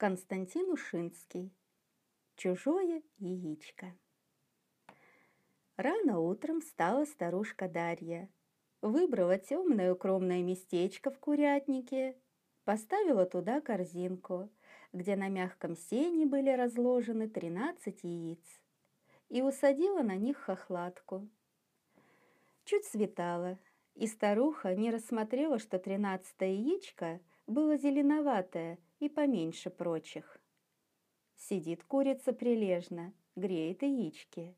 Константин Ушинский. Чужое яичко. Рано утром встала старушка Дарья. Выбрала темное укромное местечко в курятнике, поставила туда корзинку, где на мягком сене были разложены тринадцать яиц, и усадила на них хохлатку. Чуть светало, и старуха не рассмотрела, что тринадцатое яичко было зеленоватое и поменьше прочих. Сидит курица прилежно, греет яички,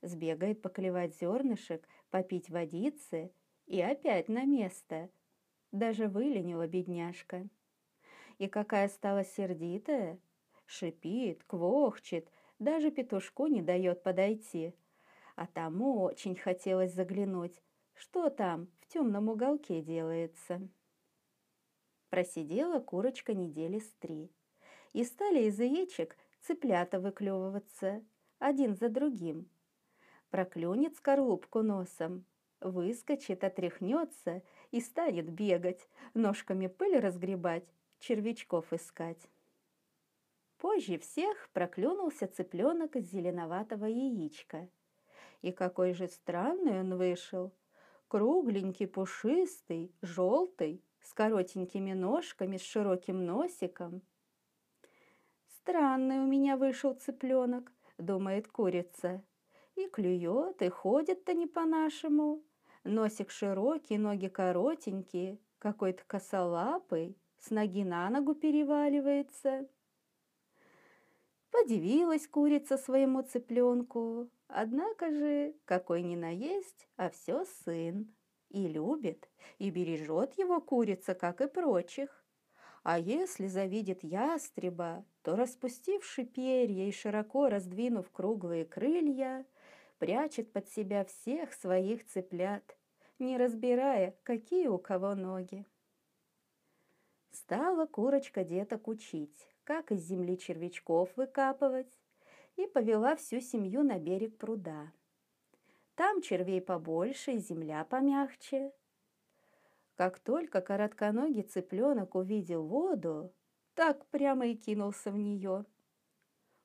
сбегает поклевать зернышек, попить водицы и опять на место. Даже выленила бедняжка. И какая стала сердитая, шипит, квохчет, даже петушку не дает подойти. А тому очень хотелось заглянуть, что там в темном уголке делается. Просидела курочка недели с три. И стали из яичек цыплята выклевываться, один за другим. Проклюнет скорлупку носом, выскочит, отряхнется и станет бегать, ножками пыль разгребать, червячков искать. Позже всех проклюнулся цыпленок из зеленоватого яичка. И какой же странный он вышел! Кругленький, пушистый, желтый, с коротенькими ножками, с широким носиком. «Странный у меня вышел цыпленок», — думает курица. «И клюет, и ходит-то не по-нашему. Носик широкий, ноги коротенькие, какой-то косолапый, с ноги на ногу переваливается». Подивилась курица своему цыпленку, однако же, какой ни наесть, а все сын и любит, и бережет его курица, как и прочих. А если завидит ястреба, то, распустивши перья и широко раздвинув круглые крылья, прячет под себя всех своих цыплят, не разбирая, какие у кого ноги. Стала курочка деток учить, как из земли червячков выкапывать, и повела всю семью на берег пруда. Там червей побольше и земля помягче. Как только коротконогий цыпленок увидел воду, так прямо и кинулся в нее.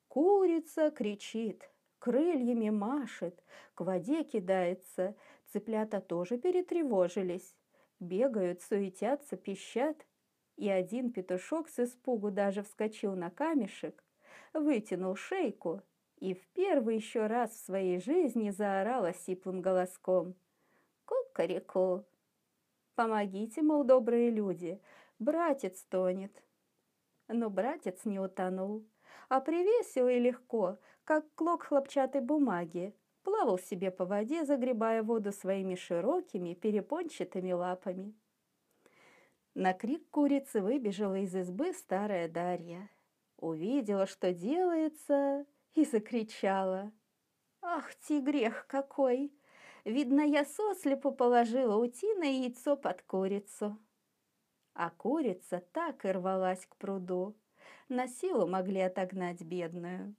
Курица кричит, крыльями машет, к воде кидается. Цыплята тоже перетревожились, бегают, суетятся, пищат. И один петушок с испугу даже вскочил на камешек, вытянул шейку и в первый еще раз в своей жизни заорала сиплым голоском. «Кукареку!» «Помогите, мол, добрые люди, братец тонет!» Но братец не утонул, а привесил и легко, как клок хлопчатой бумаги, плавал себе по воде, загребая воду своими широкими перепончатыми лапами. На крик курицы выбежала из избы старая Дарья. Увидела, что делается, и закричала. «Ах, ти грех какой! Видно, я сослепу положила утиное яйцо под курицу». А курица так и рвалась к пруду. На силу могли отогнать бедную.